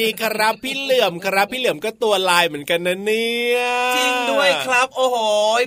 ดีครับพี่เหลื่อมครับพี่เหลื่อมก็ตัวลายเหมือนกันนะเนี่ยจริง ครับ โอ้โห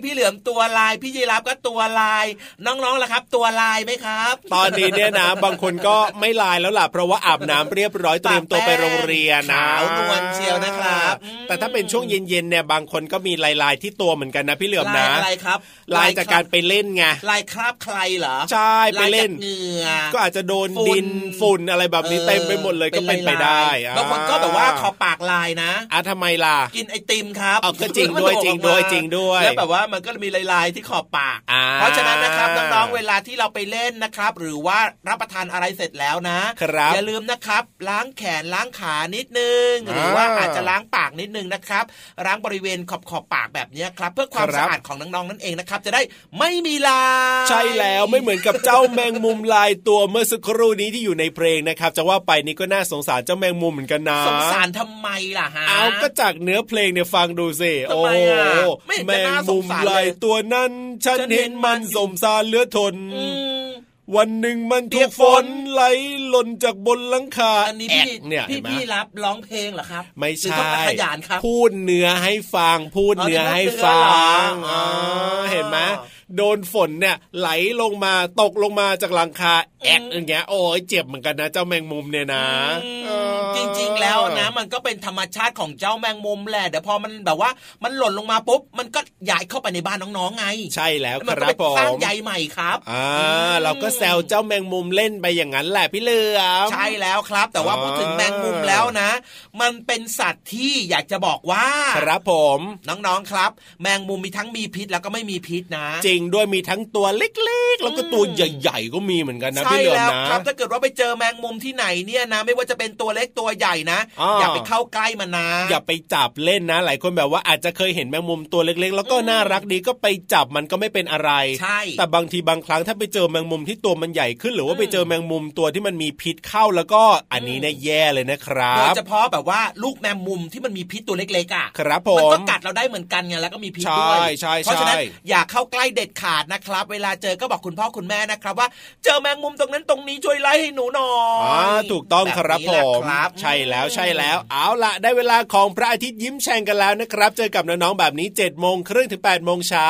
พี่เหลื่อมตัวลาย พี่ยีรับก็ตัวลาย น้องๆล่ะครับ ตัวลายไหมครับ ตอนนี้เนี่ยนะบางคนก็ไม่ลายแล้วล่ะเพราะว่าอาบน้ำเรียบร้อยเตรียมตัวไปโรงเรียนนะขาวนวลเชียวนะครับ แต่ถ้าเป็นช่วงเย็นๆเนี่ยบางคนก็มีลายลายที่ตัวเหมือนกันนะ พี่เหลื่อมนะลายครับ ลายจากการไปเล่นไงลายคราบใครเหรอใช่ไปเล่นเหงื่อก็อาจจะโดนดินฝุ่นอะไรแบบนี้เต็มไปหมดเลยก็เป็นไปได้บางคนก็แบบว่าขอปากลายนะอะทำไมล่ะกินไอติมครับก็จริงด้วยจริงด้วยจริงด้วยแล้วแบบว่ามันก็มีลายๆที่ขอบปาก เพราะฉะนั้นนะครับน้องๆเวลาที่เราไปเล่นนะครับ หรือว่ารับประทานอะไรเสร็จแล้วนะครับอย่าลืมนะครับ ล้างแขนล้างขานิดนึง หรือว่าอาจจะล้างปากนิดนึงนะครับล้างบริเวณขอบขอบปากแบบนี้ครับ เพื่อความสะอาดของน้องๆนั่นเองนะครับ จะได้ไม่มีลายใช่แล้วไม่เหมือนกับเจ้าแมงมุมลายตัวเมื่อสักครู่นี้ที่อยู่ในเพลงนะครับจะว่าไปนี่ก็น่าสงสารเจ้าแมงมุมเหมือนกันนะสงสารทำไมล่ะฮะเอาก็จากเนื้อเพลงเนี่ยฟังดูสิโอ้แมงมุมลายตัวนั้นฉันเห็นมันสมสารเลือทนวันหนึ่งมันถูกฝนไหลหล่นจากบนหลังคาอันนี้พี่เนี่ยพี่พี่รับร้องเพลงเหรอครับ ไม่ใช่ขยันครับ พูดเนื้อให้ฟัง พูดเนื้อให้ฟังเห็นไหม โดนฝนเนี่ยไหลลงมาตกลงมาจากหลังคาแอกอย่างเงี้ยโอ้ยเจ็บเหมือนกันนะเจ้าแมงมุมเนี่ยนะจริงๆแล้วนะมันก็เป็นธรรมชาติของเจ้าแมงมุมแหละเดี๋ยวพอมันแบบว่ามันหล่นลงมาปุ๊บมันก็ย้ายเข้าไปในบ้านน้องๆไง ใช่แล้วครับผมสร้างใยใหม่ครับอ่าเราก็แซวเจ้าแมงมุมเล่นไปอย่างนั้นแหละพี่เหลือมใช่แล้วครับ แต่ว่าพูดถึงแมงมุมแล้วนะ มันเป็นสัตว์ที่อยากจะบอกว่า ครับผม น้องๆครับ แมงมุมมีทั้งมีพิษแล้วก็ไม่มีพิษนะ จริงงๆด้วยมีทั้งตัวเล็กๆ แล้วก็ตัวใหญ่ๆ ก็มีเหมือนกันนะพี่เหลือมนะครับถ้าเกิดว่าไปเจอแมงมุมที่ไหนเนี่ยนะ ไม่ว่าจะเป็นตัวเล็กตัวใหญ่นะอย่าไปเข้าใกล้มันนะ อย่าไปจับเล่นนะ หลายคนแบบว่าอาจจะเคยเห็นแมงมุมตัวเล็กๆ แล้วก็น่ารักดีก็ไปจับมันก็ไม่เป็นอะไรใช่แต่บางทีบางครั้งถ้าไปเจอแมงมุมที่ตัวมันใหญ่ขึ้น หรือว่าไปเจอแมงมุมตัวที่มันมีพิษเข้าแล้วก็อันนี้เนี่ยแย่เลยนะครับโดยเฉพาะแบบว่าลูกแมงมุมที่มันมีพิษตัวเล็กๆอะครับผมมันก็กัดเราได้เหมือนกันไงแล้วก็มีพิษด้วยใช่เพราะฉะนั้นอย่าเข้าใกล้เด็ดขาดนะครับ เวลาเจอก็บอกคุณพ่อคุณแม่นะครับ ว่าเจอแมงมุมตรงนั้นตรงนี้ช่วยไล่ให้หนูหน่อยถูกต้องครับผมใช่แล้วใช่แล้ว เอาละได้เวลาของพระอาทิตย์ยิ้มแฉ่งกันแล้วนะครับ เจอกับน้องๆแบบนี้เจ็ดโมงครึ่งถึงแปดโมงเช้า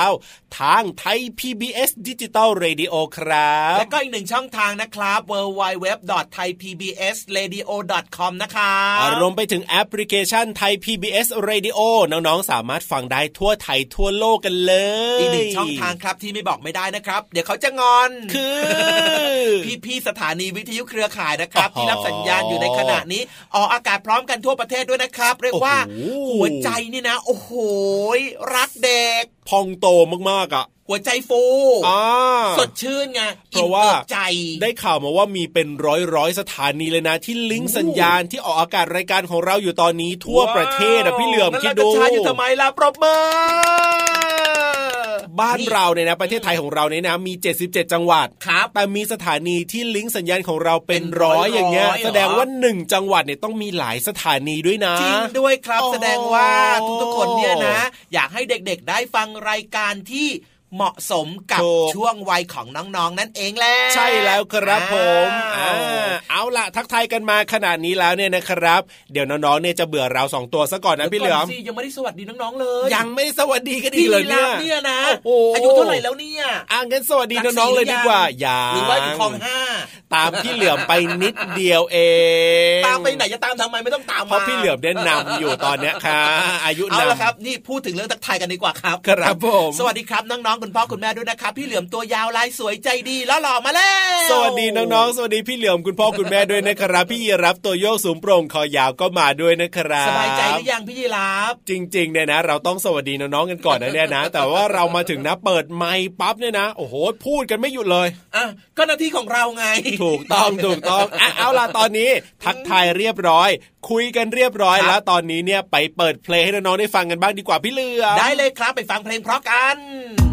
ทาง Thai PBS Digital Radio ครับ และก็อีกหนึ่งช่องทางนะครับ www.thaipbsradio.com นะครับรวมไปถึงแอปพลิเคชันไทย PBS Radio น้องๆ สามารถฟังได้ทั่วไทยทั่วโลกกันเลย อีกหนึ่งช่องทางครับที่ไม่บอกไม่ได้นะครับ เดี๋ยวเขาจะงอน คือ พี่ๆสถานีวิทยุเครือข่ายนะครับ ที่รับสัญญาณอยู่ในขณะนี้ออกอากาศพร้อมกันทั่วประเทศด้วยนะครับ เรียกว่าหัวใจนี่นะ โอ้โหรักเด็ก พองโตมากๆอะหัวใจฟูสดชื่นไงเพราะว่าใจ ได้ข่าวมาว่ามีเป็นร้อยร้อยสถานีเลยนะ ที่ลิงก์สัญญาณที่ออกอากาศรายการของเราอยู่ตอนนี้ทั่วประเทศอะพี่เหลือมคิดดูอยู่ทำไมล่ะปรบมือ บ้านเราเนี่ยนะประเทศไทยของเราเนี่ยนะมี 77 จังหวัดครับแต่มีสถานีที่ลิงก์สัญญาณของเราเป็นร้อยอย่างเงี้ยแสดงว่าหนึ่งจังหวัดเนี่ยต้องมีหลายสถานีด้วยนะจริงด้วยครับแสดงว่าทุกๆคนเนี่ยนะ อยากให้เด็กๆได้ฟังรายการที่ เหมาะสมกับช่วงวัยของน้องๆ นั่นเองแหละใช่แล้วครับผมเอาล่ะทักทายกันมาขนาดนี้แล้วเนี่ยนะครับ เดี๋ยวน้องๆเนี่ยจะเบื่อเราสองตัวซะก่อนนะพี่เหลือมยังไม่ได้สวัสดีน้องๆเลย ยังไม่สวัสดีกันอีกเลยเนี่ยเนี่ยนะอายุเท่าไหร่แล้วเนี่ยอ่างั้นสวัสดีน้องๆเลยดีกว่าอย่าหรือว่าอยู่คลองห้าตามพี่เหลือมไปนิดเดียวเองตามไปไหนจะตามทำไมไม่ต้องตามเพราะพี่เหลือมได้นำอยู่ตอนเนี้ยค่ะอายุนำเอาละครับนี่พูดถึงเรื่องทักทายกันดีกว่าครับ ครับผมสวัสดีครับน้องๆคุณพ่อคุณแม่ด้วยนะครับพี่เหลือมตัวยาวลายสวยใจดีแล้วหล่อมาแล้วสวัสดีน้องๆสวัสดีพี่เหลือมคุณพ่อคุณแม่ด้วยนะครับ พี่ยีรับตัวโยกสูงโปร่งคอยาวก็มาด้วยนะครับสบายใจหรือยังพี่ยีรับจริงๆเนี่ยนะ เราต้องสวัสดีน้องๆกันก่อนนะเนี่ยนะ แต่ว่าเรามาถึงนะเปิดไมค์ปั๊บเนี่ยนะโอ้โหพูดกันไม่หยุดเลยอะก็หน้าที่ของเราไง ถูกต้องถูกต้องอะเอาล่ะตอนนี้ทักทายเรียบร้อย คุยกันเรียบร้อยแล้วตอนนี้เนี่ยไปเปิดเพลงให้น้องๆได้ฟังกันบ้างดีกว่าพี่เหลือได้เลยครับไปฟังเพลงเพราะกัน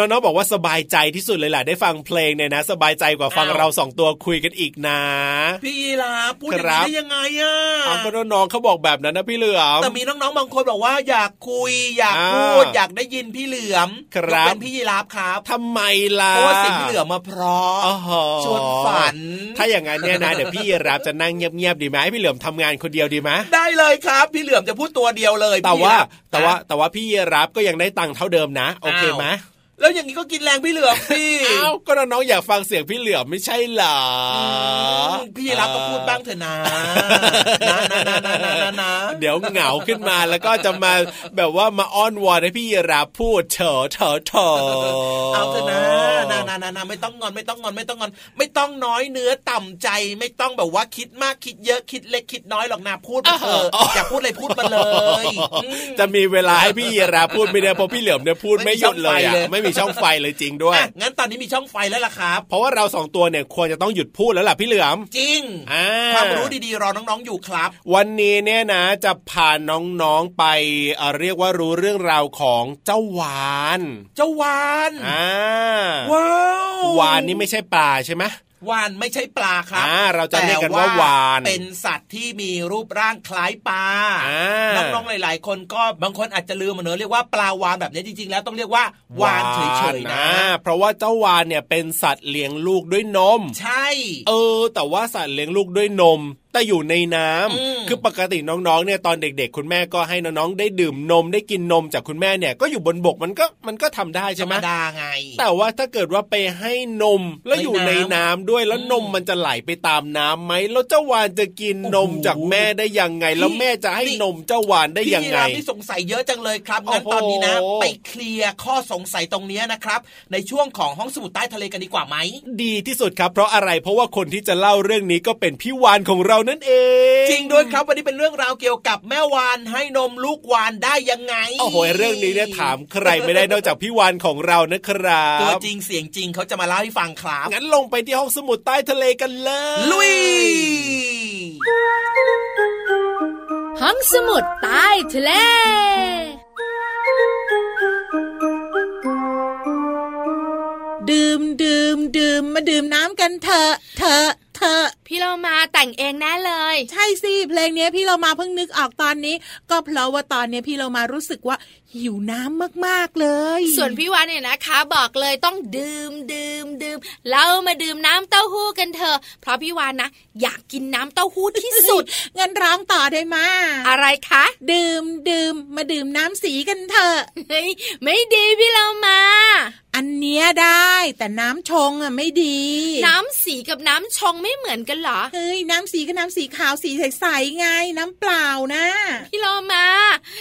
น้องๆบอกว่าสบายใจที่สุดเลยแหละได้ฟังเพลงเนี่ยนะ สบายใจกว่าฟังเราสองตัวคุยกันอีกนะ พี่ลาพูดอย่างนี้ได้ยังไงอะก็น้องๆเขาบอกแบบนั้นนะพี่เหลือมแต่มีน้องๆบางคนบอกว่าอยากคุย อยากพูดอยากได้ยินพี่เหลือมครับเป็นพี่ยีราฟครับทำไมล่ะเพราะว่าสิ่งพี่เหลือมมาเพราะชวนฝัน ถ้าอย่างนั้นเนี่ยนะเดี๋ยวพี่ยีราฟจะนั่งเงียบๆดีไหมพี่เหลือมทำงานคนเดียวดีไหมได้เลยครับ พี่เหลือมจะพูดตัวเดียวเลย แต่ว่าแต่ว่าแต่ว่าพี่ยีราฟก็ยังได้ตังค์เท่าเดิมนะ โอเคไหม แล้วอย่างนี้ก็กินแรงพี่เหลือมพี่อ้าวก็น้องๆอยากฟังเสียงพี่เหลือมไม่ใช่หรอพี่ รับก็พูดบ้างเถอะนะนะนะนะนะเดี๋ยวเหงาขึ้นมาแล้วก็จะมาแบบว่ามาอ้อนวอนให้พี่รับพูดเถอะเถอะเถอะเอาเถอะนะนะนะนะไม่ต้องงอนไม่ต้องงอนไม่ต้องงอน ไม่ต้องน้อยเนื้อต่ำใจ ไม่ต้องแบบว่าคิดมากคิดเยอะคิดเล็กคิดน้อยหรอกนะพูดไปเถอะอยากพูดอะไรพูดมาเลย จะมีเวลาให้พี่รับพูดไม่ได้เพราะพี่เหลือมเนี่ยพูดไม่หยุดเลยอะไม่มีช่องไฟเลยจริงด้วยงั้นตอนนี้มีช่องไฟแล้วล่ะครับ เพราะว่าเราสองตัวเนี่ยควรจะต้องหยุดพูดแล้วล่ะพี่เหลือมจริงความรู้ดีๆรอน้องๆอยู่ครับ วันนี้เนี่ยนะจะพาน้องๆไปเรียกว่ารู้เรื่องราวของเจ้าวาน เจ้าวานอ่าว้าววานนี่ไม่ใช่ปลาใช่ไหม วานไม่ใช่ปลาครับเราจะเรียกกันว่าวาน เป็นสัตว์ที่มีรูปร่างคล้ายปลาน้องๆหลาย ๆ คนก็บางคนอาจจะลืมมันเนอะเรียกว่าปลาวานแบบนี้จริงๆ แล้วต้องเรียกว่าวานเฉยๆนะ เพราะว่าเจ้าวานเนี่ยเป็นสัตว์เลี้ยงลูกด้วยนม ใช่ เออ แต่ว่าสัตว์เลี้ยงลูกด้วยนม แต่อยู่ในน้ำคือปกติน้องๆเนี่ยตอนเด็ก ๆ คุณแม่ก็ให้น้องๆได้ดื่มนมได้กินนมจากคุณแม่เนี่ยก็อยู่บนบกมันก็มันก็ทำได้ใช่ไหมธรรมดาไง แต่ว่าถ้าเกิดว่าไปให้นมแล้วอยู่ในน้ำด้วยแล้วนมมันจะไหลไปตามน้ำไหมแล้วเจ้าวานจะกินนมจากแม่ได้ยังไง แล้วแม่จะให้นมเจ้าวานได้ยังไงพี่สงสัยเยอะจังเลยครับงั้นตอนนี้นะไปเคลียร์ข้อสงสัยตรงนี้นะครับ ในช่วงของห้องสมุดใต้ทะเลกันดีกว่าไหมดีที่สุดครับ เพราะอะไรเพราะว่าคนที่จะเล่าเรื่องนี้ก็เป็นพี่วานของเรานั่นเอง จริงด้วยครับวันนี้เป็นเรื่องราวเกี่ยวกับแม่วานให้นมลูกวานได้ยังไงโอ้โหเรื่องนี้เนี่ยถามใครไม่ได้นอกจากพี่วานของเรานะครับตัวจริงเสียงจริงเขาจะมาเล่าให้ฟังครับงั้นลงไปที่ห้องสมุดใต้ทะเลกันเลยลุยห้องสมุดใต้ทะเลดื่มดื่มดื่มมาดื่มน้ำกันเถอะเถอะเธอพี่ เรามาแต่งเองแน่เลย ใช่สิเพลงนี้พี่เรามาเพิ่งนึกออกตอนนี้ ก็เพราะว่าตอนนี้พี่เรามารู้สึกว่าหิวน้ำมากๆเลย ส่วนพี่วานเนี่ยนะคะ บอกเลยต้องดื่มดื่มดื่มเรามาดื่มน้ำเต้าหู้กันเถอะเพราะพี่วานนะอยากกินน้ำเต้าหู้ที่สุดงั้นร้องต่อได้มาอะไรคะ ดื่มดื่มมาดื่มน้ำสีกันเถอะเฮ้ยไม่ดีพี่เรามา อันเนี้ยได้ แต่น้ำชงอะไม่ดี น้ำสีกับน้ำชงไม่เหมือนกันเหรอเฮ้ยน้ำสีกับน้ำสีขาวสีใสๆไง น้ำเปล่านะพี่เรามา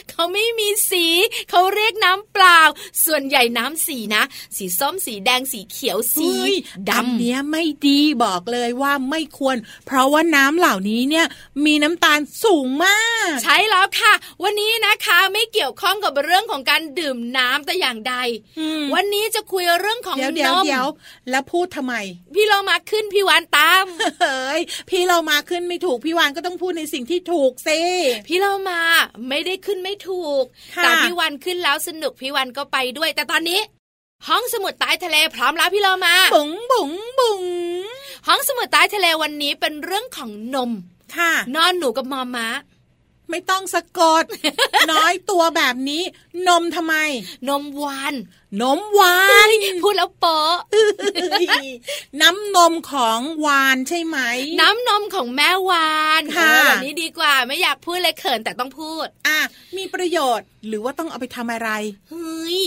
เขาไม่มีสีเขาเรียกน้ำเปล่า ส่วนใหญ่น้ำสีนะ สีส้มสีแดงสีเขียวสีดำเนี้ยไม่ดีบอกเลยว่าไม่ควร เพราะว่าน้ำเหล่านี้เนี่ยมีน้ำตาลสูงมาก ใช่แล้วค่ะ วันนี้นะคะไม่เกี่ยวข้องกับเรื่องของการดื่มน้ำแต่อย่างใด วันนี้จะคุยเรื่องของนมเดี๋ยวเดี๋ยวแล้วพูดทำไม พี่เรามาขึ้นพี่วานตามเฮ้ยพี่เรามาขึ้นไม่ถูกพี่วานก็ต้องพูดในสิ่งที่ถูกซิพี่เรามาไม่ได้ขึ้นไม่ถูกแต่พี่วานขึ้นแล้วสนุกพี่วันก็ไปด้วย แต่ตอนนี้ ห้องสมุดใต้ทะเลพร้อมแล้วพี่เรามาบุ๋งบุ๋งบุ๋งห้องสมุดใต้ทะเลวันนี้เป็นเรื่องของนม ค่ะ นอนหนูกับมอม้าไม่ต้องสะกด น้อยตัวแบบนี้ นมทำไม นมหวาน นมหวานพูดแล้วโป๊ะน้ำนมของวานใช่ไหม น้ำนมของแม่วานค่ะแบบนี้ดีกว่าไม่อยากพูดเลยเขินแต่ต้องพูด อะ มีประโยชน์หรือว่าต้องเอาไปทำอะไรเฮ้ย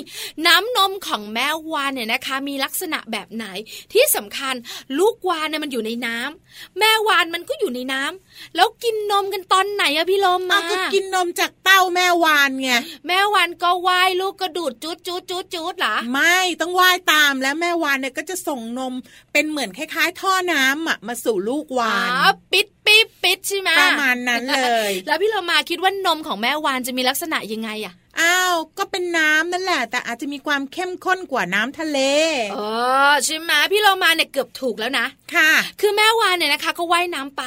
น้ำนมของแม่วานเนี่ยนะคะ มีลักษณะแบบไหน ที่สำคัญลูกวานเนี่ยมันอยู่ในน้ำแม่วานมันก็อยู่ในน้ำแล้วกินนมกันตอนไหนอะพี่ลมมาก็กินนมจากเต้าแม่วานไงแม่วานก็ว่ายลูกก็ดูดจุดจุดจุดจุดเหรอไม่ต้องว่ายตามแล้วแม่วานเนี่ยก็จะส่งนมเป็นเหมือนคล้าย ๆ ท่อน้ำอะมาสู่ลูกวานอ๋อปิดปิดปิดใช่ไหมประมาณนั้นเลย แล้วพี่เรามาคิดว่านมของแม่วานจะมีลักษณะยังไงอะ อ้าวก็เป็นน้ำนั่นแหละ แต่อาจจะมีความเข้มข้นกว่าน้ำทะเลอ๋อใช่ไหมพี่เรามาเนี่ยเกือบถูกแล้วนะค่ะ คือแม่วานเนี่ยนะคะ ก็ว่ายน้ำไป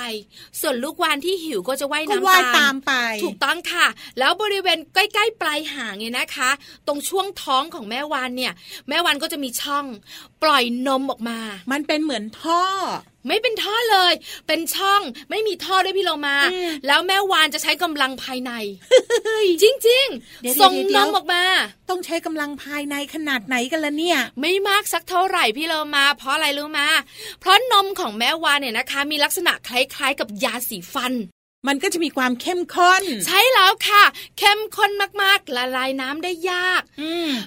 ส่วนลูกวานที่หิวก็จะว่ายน้ำตามตามไป ถูกต้องค่ะ แล้วบริเวณใกล้ๆปลายหางเนี่ยนะคะ ตรงช่วงท้องของแม่วานเนี่ย แม่วานก็จะมีช่อง ปล่อยนมออกมา มันเป็นเหมือนท่อไม่เป็นท่อเลย เป็นช่อง ไม่มีท่อด้วยพี่โลมา แล้วแม่วานจะใช้กำลังภายใน จริงๆ ส่งนมออกมา ต้องใช้กำลังภายในขนาดไหนกันละเนี่ย ไม่มากสักเท่าไหร่พี่โลมา เพราะอะไรรู้มา เพราะนมของแม่วานเนี่ยนะคะ มีลักษณะคล้ายๆ กับยาสีฟัน มันก็จะมีความเข้มข้น ใช่แล้วค่ะ เข้มข้นมากๆ ละลายน้ำได้ยาก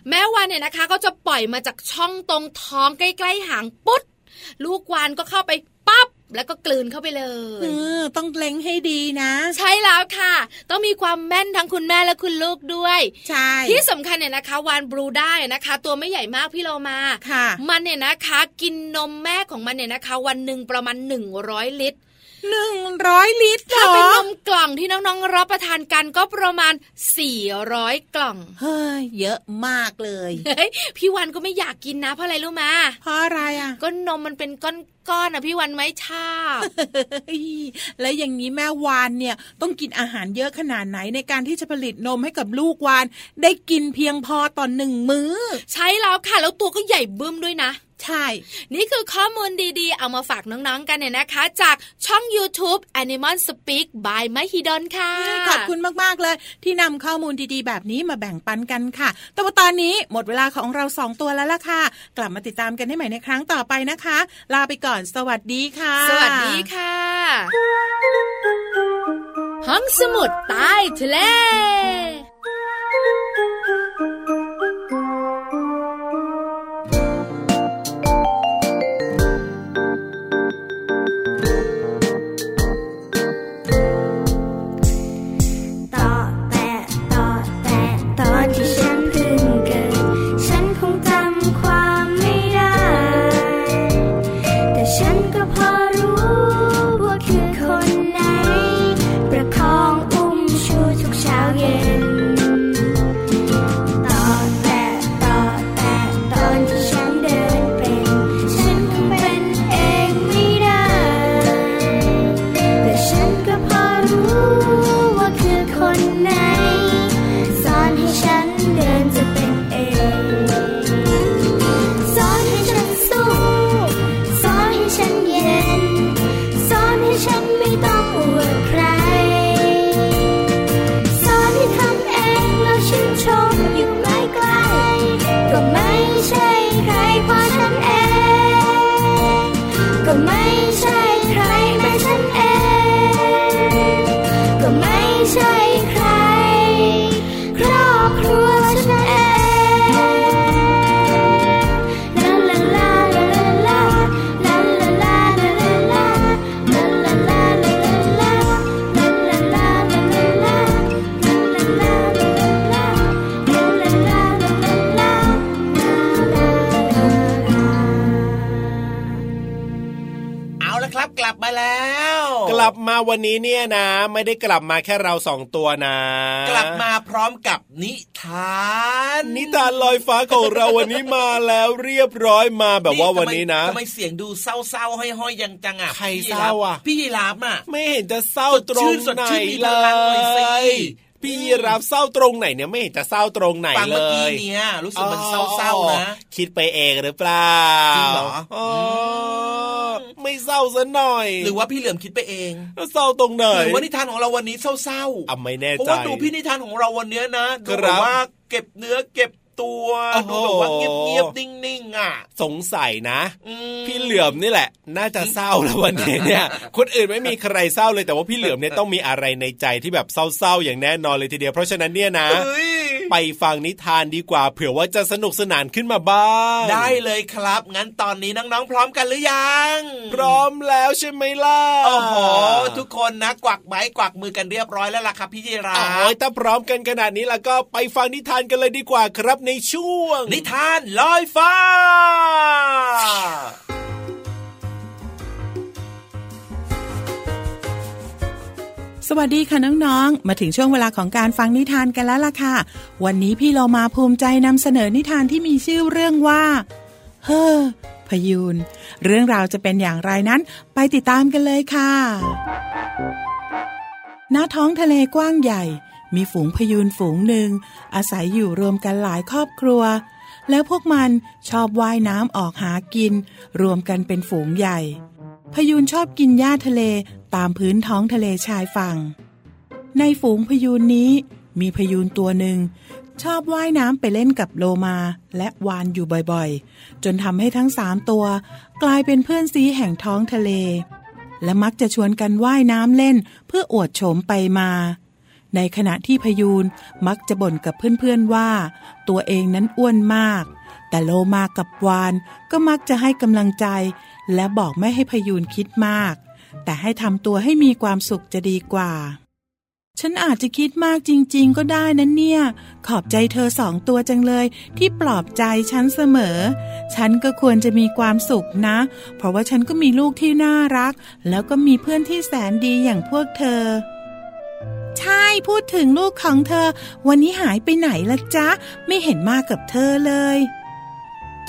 แม่วานเนี่ยนะคะ ก็จะปล่อยมาจากช่องตรงท้องใกล้ๆหางปุ๊ดลูกวานก็เข้าไปปั๊บแล้วก็กลืนเข้าไปเลยเออต้องเล็งให้ดีนะ ใช่แล้วค่ะ ต้องมีความแม่นทั้งคุณแม่และคุณลูกด้วย ใช่ ที่สำคัญเนี่ยนะคะ วานบลูได้นะคะ ตัวไม่ใหญ่มากพี่เรามาค่ะ มันเนี่ยนะคะ กินนมแม่ของมันเนี่ยนะคะ วันหนึ่งประมาณหนึ่งร้อยลิตร หนึ่งร้อยลิตรถ้าเป็นนมกล่องที่น้องๆรับประทานกันก็ประมาณสี่ร้อยกล่อง เฮ้ยเยอะมากเลยเฮ้ยพี่วันก็ไม่อยากกินนะเพราะอะไรรู้มาเพราะอะไรอะก็นมมันเป็นก้อนๆอะพี่วันไม่ชอบ แล้วอย่างนี้แม่วานเนี่ยต้องกินอาหารเยอะขนาดไหนในการที่จะผลิตนมให้กับลูกวาน ได้กินเพียงพอต่อนหนึ่งมือ้อ ใช่แล้วค่ะแล้วตัวก็ใหญ่บึ้มด้วยนะ ใช่ นี่คือข้อมูลดีๆ เอามาฝากน้องๆกันเนี่ยนะคะ จากช่อง YouTube Animal Speak by มหิดนค่ะ ขอบคุณมากๆเลย ที่นำข้อมูลดีๆ แบบนี้มาแบ่งปันกันค่ะแต่ว่าตอนนี้หมดเวลาของเราสองตัวแล้วล่ะค่ะ กลับมาติดตามกันได้ใหม่ในครั้งต่อไปนะคะ ลาไปก่อนสวัสดีค่ะ สวัสดีค่ะ ห้องสมุดใต้ทะเล วันนี้เนี่ยนะ ไม่ได้กลับมาแค่เราสองตัวนะ กลับมาพร้อมกับนิทาน นิทานลอยฟ้าของเราวันนี้มาแล้วเรียบร้อยมาแบบว่าวันนี้นะทำไมเสียงดูเศร้าๆห้อยๆยังจังอะใครเศร้าอะพี่ยีราฟอะไม่เห็นจะเศร้าตรงไหนเลย พี่รับเศร้าตรงไหนเนี่ยไม่เห็นจะเศร้าตรงไหนเลยฟังเมื่อกี้เนี่ยรู้สึกมันเศร้าๆนะคิดไปเองหรือเปล่าจริงเหรอไม่เศร้าซะหน่อย หรือว่าพี่เหลือมคิดไปเองเศร้าตรงไหนหรือว่านิทานของเราวันนี้เศร้าๆอะไม่แน่ใจเพราะว่าดูพี่นิทานของเราวันนี้นะดูแบบว่าเก็บเนื้อเก็บ ตัวดูแบบว่าเงียบๆนิ่งๆอะ สงสัยนะ พี่เหลือมนี่แหละ น่าจะเศร้าแล้ววันนี้เนี่ย คนอื่นไม่มีใครเศร้าเลยแต่ว่าพี่เหลือมเนี่ยต้องมีอะไรในใจที่แบบเศร้าๆอย่างแน่นอนเลยทีเดียวเพราะฉะนั้นเนี่ยนะ ไปฟังนิทานดีกว่า เผื่อว่าจะสนุกสนานขึ้นมาบ้าง ได้เลยครับ งั้นตอนนี้น้องๆ พร้อมกันหรือยัง พร้อมแล้วใช่ไหมล่ะโอ้โหทุกคนนะกวักไม้กวักมือกันเรียบร้อยแล้วล่ะครับพี่จีราโอ้ยถ้าพร้อมกันขนาดนี้แล้วก็ไปฟังนิทานกันเลยดีกว่าครับในช่วง นิทานลอยฟ้า สวัสดีค่ะน้องๆ มาถึงช่วงเวลาของการฟังนิทานกันแล้วล่ะค่ะ วันนี้พี่เรามาภูมิใจนำเสนอนิทานที่มีชื่อเรื่องว่า เฮ้อพยูน เรื่องราวจะเป็นอย่างไรนั้น ไปติดตามกันเลยค่ะณท้องทะเลกว้างใหญ่ มีฝูงพยูนฝูงหนึ่ง อาศัยอยู่รวมกันหลายครอบครัว แล้วพวกมันชอบว่ายน้ำออกหากิน รวมกันเป็นฝูงใหญ่ พยูนชอบกินหญ้าทะเลตามพื้นท้องทะเลชายฝั่ง ในฝูงพยูนนี้มีพยูนตัวหนึ่ง ชอบว่ายน้ำไปเล่นกับโลมาและวานอยู่บ่อยๆ จนทำให้ทั้งสามตัว กลายเป็นเพื่อนซีแห่งท้องทะเล และมักจะชวนกันว่ายน้ำเล่นเพื่ออวดโฉมไปมา ในขณะที่พยูนมักจะบ่นกับเพื่อนๆว่า ตัวเองนั้นอ้วนมาก แต่โลมากับวานก็มักจะให้กำลังใจ และบอกไม่ให้พยูนคิดมาก แต่ให้ทำตัวให้มีความสุขจะดีกว่า ฉันอาจจะคิดมากจริง ๆ ก็ได้นะเนี่ย ขอบใจเธอสองตัวจังเลย ที่ปลอบใจฉันเสมอ ฉันก็ควรจะมีความสุขนะ เพราะว่าฉันก็มีลูกที่น่ารัก แล้วก็มีเพื่อนที่แสนดีอย่างพวกเธอใช่พูดถึงลูกของเธอ วันนี้หายไปไหนละจ๊ะ ไม่เห็นมากับเธอเลย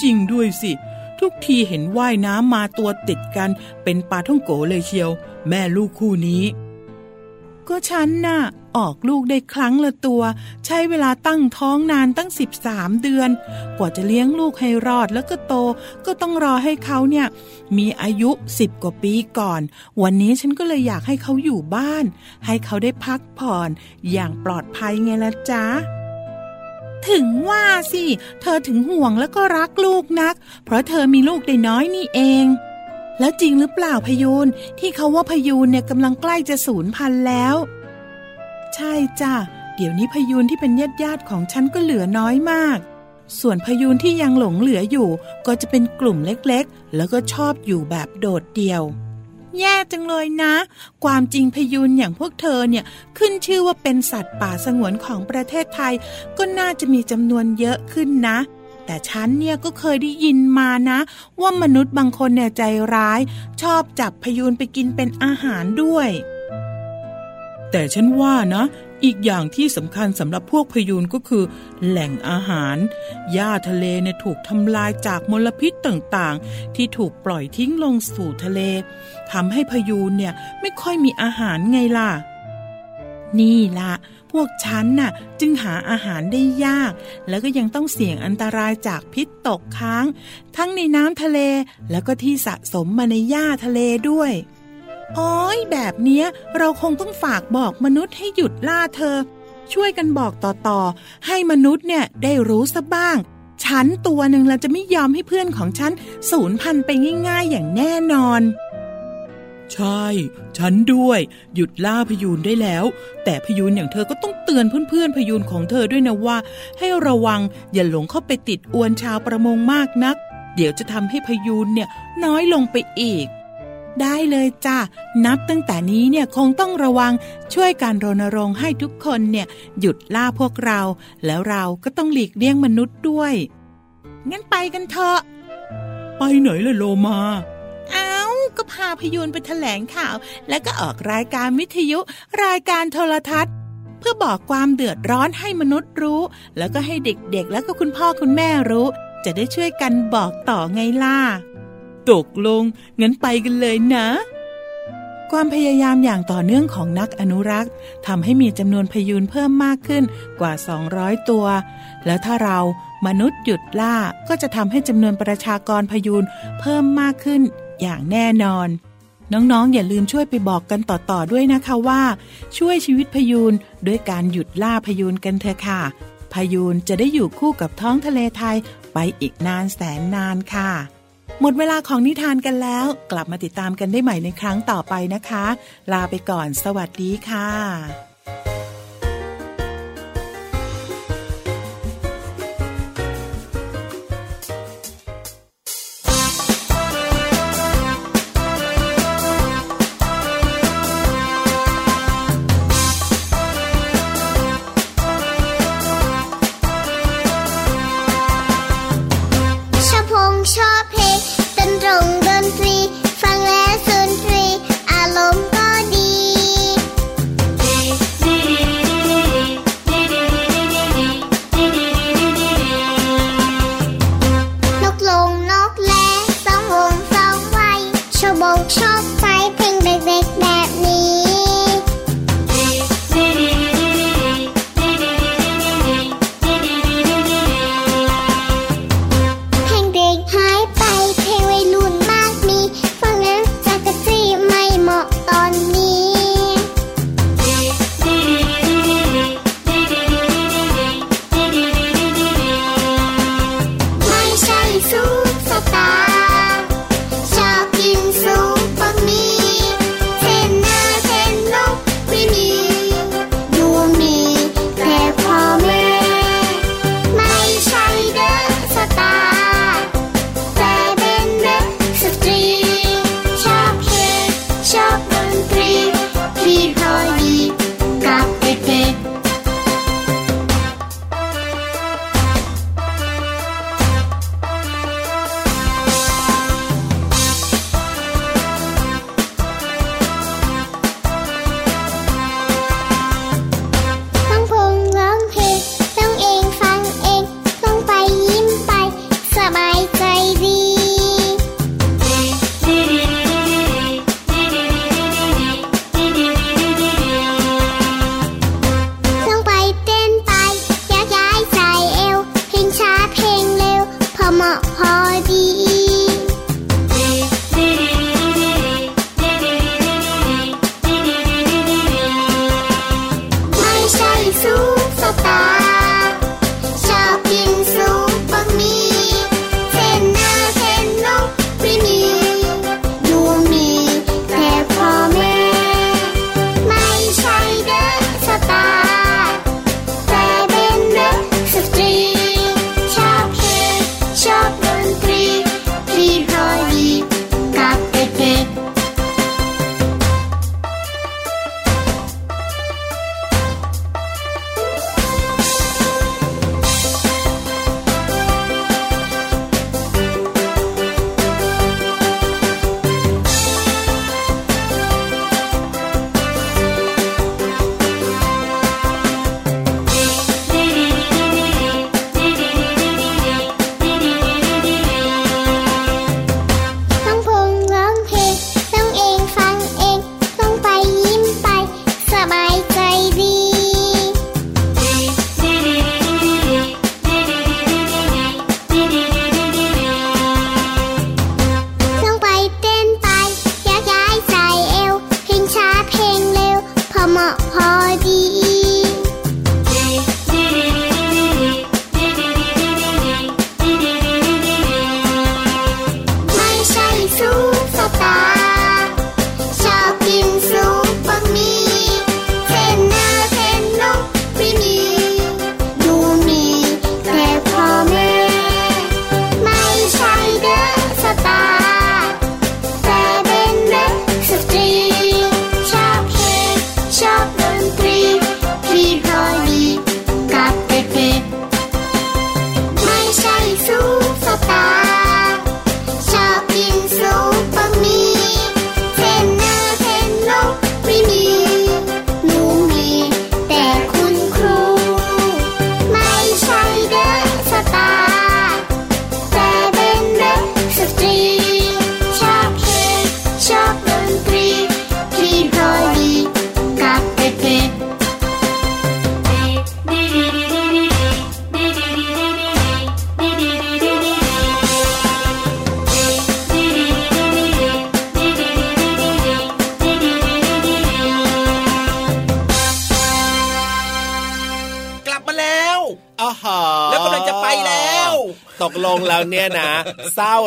จริงด้วยสิ ทุกทีเห็นว่ายน้ำมาตัวติดกัน เป็นปลาท่องโกเลยเชียว แม่ลูกคู่นี้ ก็ฉันน่ะ ออกลูกได้ครั้งละตัว ใช้เวลาตั้งท้องนานตั้งสิบสามเดือน กว่าจะเลี้ยงลูกให้รอดแล้วก็โต ก็ต้องรอให้เขาเนี่ย มีอายุสิบกว่าปีก่อน วันนี้ฉันก็เลยอยากให้เขาอยู่บ้าน ให้เขาได้พักผ่อน อย่างปลอดภัยไงละจ๊ะ ถึงว่าสิ เธอถึงห่วงแล้วก็รักลูกนัก เพราะเธอมีลูกได้น้อยนี่เอง แล้วจริงหรือเปล่าพยูนที่เขาว่าพยูนเนี่ยกำลังใกล้จะสูญพันธุ์แล้ว ใช่จ้ะเดี๋ยวนี้พยูนที่เป็นญาติญาติของฉันก็เหลือน้อยมาก ส่วนพยูนที่ยังหลงเหลืออยู่ ก็จะเป็นกลุ่มเล็กๆ แล้วก็ชอบอยู่แบบโดดเดี่ยว แย่จังเลยนะ ความจริงพยูนอย่างพวกเธอเนี่ยขึ้นชื่อว่าเป็นสัตว์ป่าสงวนของประเทศไทย ก็น่าจะมีจำนวนเยอะขึ้นนะ แต่ฉันเนี่ยก็เคยได้ยินมานะ ว่ามนุษย์บางคนเนี่ยใจร้าย ชอบจับพยูนไปกินเป็นอาหารด้วย แต่ฉันว่านะ อีกอย่างที่สำคัญสำหรับพวกพยูนก็คือ แหล่งอาหาร หญ้าทะเลเนี่ยถูกทำลายจากมลพิษต่างๆ ที่ถูกปล่อยทิ้งลงสู่ทะเลทำให้พยูนเนี่ยไม่ค่อยมีอาหารไงล่ะ นี่ละพวกฉันน่ะจึงหาอาหารได้ยาก แล้วก็ยังต้องเสี่ยงอันตรายจากพิษตกค้าง ทั้งในน้ำทะเลแล้วก็ที่สะสมมาในหญ้าทะเลด้วย อ้อยแบบเนี้ย เราคงต้องฝากบอกมนุษย์ให้หยุดล่าเธอ ช่วยกันบอกต่อๆ ให้มนุษย์เนี่ยได้รู้ซะบ้าง ฉันตัวหนึ่งเราจะไม่ยอมให้เพื่อนของฉันสูญพันธุ์ไปง่าย ๆ อย่างแน่นอน ใช่ ฉันด้วย หยุดล่าพยูนได้แล้ว แต่พยูนอย่างเธอก็ต้องเตือนเพื่อนๆพยูนของเธอด้วยนะว่า ให้ระวังอย่าหลงเข้าไปติดอวนชาวประมงมากนัก เดี๋ยวจะทำให้พยูนเนี่ยน้อยลงไปอีก ได้เลยจ้ะนับตั้งแต่นี้เนี่ยคงต้องระวังช่วยการรณรงค์ให้ทุกคนเนี่ยหยุดล่าพวกเรา แล้วเราก็ต้องหลีกเลี่ยงมนุษย์ด้วย งั้นไปกันเถอะ ไปไหนล่ะโลมาเอาก็พาพยูนไปแถลงข่าว แล้วก็ออกรายการวิทยุ รายการโทรทัศน์ เพื่อบอกความเดือดร้อนให้มนุษย์รู้ แล้วก็ให้เด็กๆ แล้วก็คุณพ่อคุณแม่รู้ จะได้ช่วยกันบอกต่อไงล่ะ ตกลง งั้นไปกันเลยนะ ความพยายามอย่างต่อเนื่องของนักอนุรักษ์ทำให้มีจำนวนพยูนเพิ่มมากขึ้นกว่า 200 ตัว แล้วถ้าเรามนุษย์หยุดล่าก็จะทำให้จำนวนประชากรพยูนเพิ่มมากขึ้นอย่างแน่นอน น้องๆ อย่าลืมช่วยไปบอกกันต่อๆด้วยนะคะว่า ช่วยชีวิตพยูนด้วยการหยุดล่าพยูนกันเถอะค่ะพยูนจะได้อยู่คู่กับท้องทะเลไทยไปอีกนานแสนนานค่ะ หมดเวลาของนิทานกันแล้ว กลับมาติดตามกันได้ใหม่ในครั้งต่อไปนะคะ ลาไปก่อน สวัสดีค่ะ sân rồng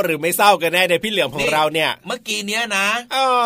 หรือไม่เศร้ากันแน่ในพี่เหลือมของเราเนี่ย เมื่อกี้เนี้ยนะ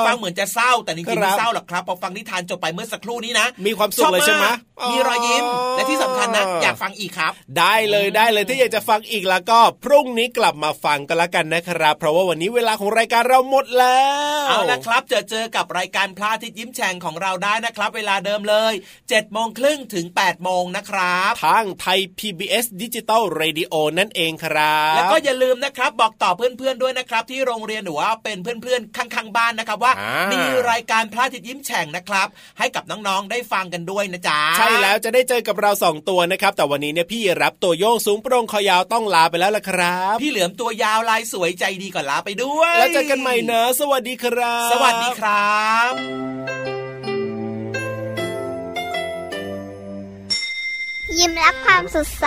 ฟังเหมือนจะเศร้าแต่จริงๆไม่เศร้าหรอกครับพอฟังนิทานจบไปเมื่อสักครู่นี้นะ มีความสุขเลยใช่ไหมมีรอยยิ้มและที่สำคัญนะอยากฟังอีกครับ ได้เลยได้เลยถ้าอยากจะฟังอีกแล้วก็พรุ่งนี้กลับมาฟังกันละกันนะครับ เพราะว่าวันนี้เวลาของรายการเราหมดแล้วเอาละครับ เจอเจอกับรายการพระอาทิตย์ยิ้มแฉ่งของเราได้นะครับ เวลาเดิมเลย7จ็ดโมงครึ่งถึง8ปดโมงนะครับทางไทย PBS ดิจิตอลเรดิโอนั่นเองครับ แล้วก็อย่าลืมนะครับบอกต่อเพื่อนๆด้วยนะครับ ที่โรงเรียนหรือว่าเป็นเพื่อนๆข้างๆบ้านนะครับว่า มีรายการพระอาทิตย์ยิ้มแฉ่งนะครับ ให้กับน้องๆได้ฟังกันด้วยนะจ๊ะใช่แล้วจะได้เจอกับเราสองตัวนะครับ แต่วันนี้เนี่ยพี่รับตัวโยงสูงโปร่งคอยาวต้องลาไปแล้วล่ะครับ พี่เหลือมตัวยาวลายสวยใจดีก่อนลาไปด้วย แล้วเจอกันใหม่นะ สวัสดีครับ สวัสดีครับยิ้มรับความสดใส